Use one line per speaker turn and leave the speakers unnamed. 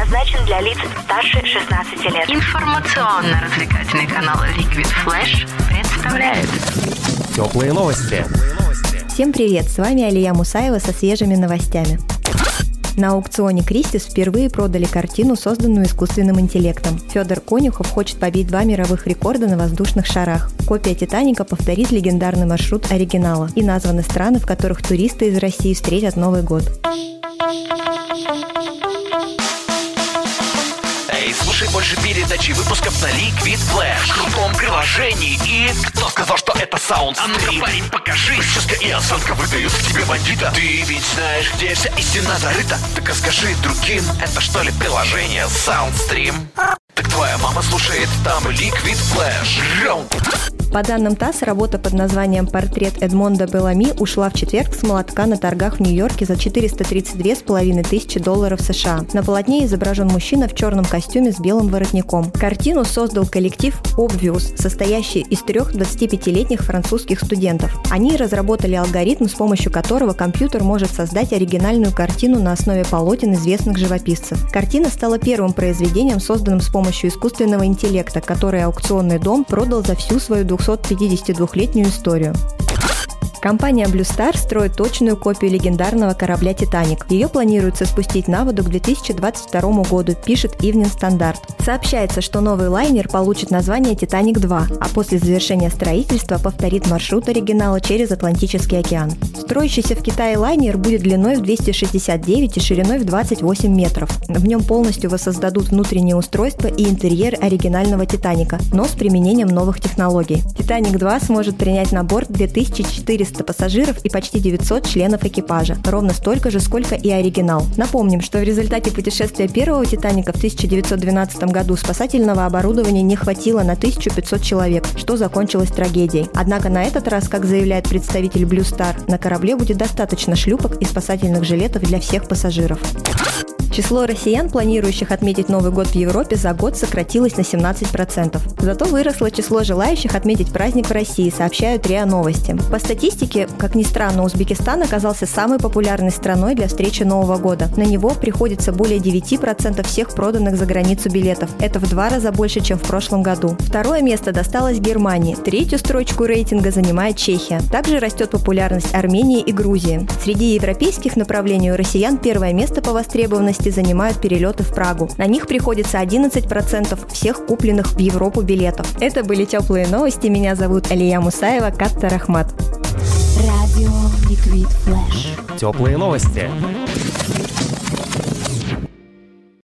предназначен для лиц старше 16 лет.
Информационно-развлекательный канал Liquid Flash представляет
Теплые новости.
Всем привет, с вами Алия Мусаева со свежими новостями. На аукционе Кристис впервые продали картину, созданную искусственным интеллектом. Федор Конюхов хочет побить два мировых рекорда на воздушных шарах. Копия «Титаника» повторит легендарный маршрут оригинала. И названы страны, в которых туристы из России встретят Новый год.
Больше передачи выпусков на Liquid Flash. В крутом приложении. И кто сказал, что это саунд А ну-ка, парень, покажи. Прическа и осанка выдают тебе бандита. Ты ведь знаешь, где вся истина зарыта. Так расскажи другим, это что ли приложение Soundstream? Так твоя мама слушает там Liquid Flash. Раунд.
По данным ТАСС, работа под названием «Портрет Эдмонда Белами» ушла в четверг с молотка на торгах в Нью-Йорке за 432,5 тысячи долларов США. На полотне изображен мужчина в черном костюме с белым воротником. Картину создал коллектив Obvious, состоящий из трех 25-летних французских студентов. Они разработали алгоритм, с помощью которого компьютер может создать оригинальную картину на основе полотен известных живописцев. Картина стала первым произведением, созданным с помощью искусственного интеллекта, который аукционный дом продал за всю свою 252-летнюю историю. Компания Blue Star строит точную копию легендарного корабля «Титаник». Ее планируется спустить на воду к 2022 году, пишет Evening Standard. Сообщается, что новый лайнер получит название «Титаник-2», а после завершения строительства повторит маршрут оригинала через Атлантический океан. Строящийся в Китае лайнер будет длиной в 269 и шириной в 28 метров. В нем полностью воссоздадут внутреннее устройство и интерьер оригинального «Титаника», но с применением новых технологий. «Титаник-2» сможет принять на борт 2400 пассажиров и почти 900 членов экипажа, ровно столько же, сколько и оригинал. Напомним, что в результате путешествия первого «Титаника» в 1912 году спасательного оборудования не хватило на 1500 человек, что закончилось трагедией. Однако на этот раз, как заявляет представитель Blue Star, на корабле будет достаточно шлюпок и спасательных жилетов для всех пассажиров. Число россиян, планирующих отметить Новый год в Европе, за год сократилось на 17%. Зато выросло число желающих отметить праздник в России, сообщают РИА Новости. По статистике, как ни странно, Узбекистан оказался самой популярной страной для встречи Нового года. На него приходится более 9% всех проданных за границу билетов. Это в два раза больше, чем в прошлом году. Второе место досталось Германии. Третью строчку рейтинга занимает Чехия. Также растет популярность Армении и Грузии. Среди европейских направлений у россиян первое место по востребованности занимают перелеты в Прагу. На них приходится 11% всех купленных в Европу билетов. Это были теплые новости. Меня зовут Алия Мусаева, Катта Рахмат.
Теплые новости.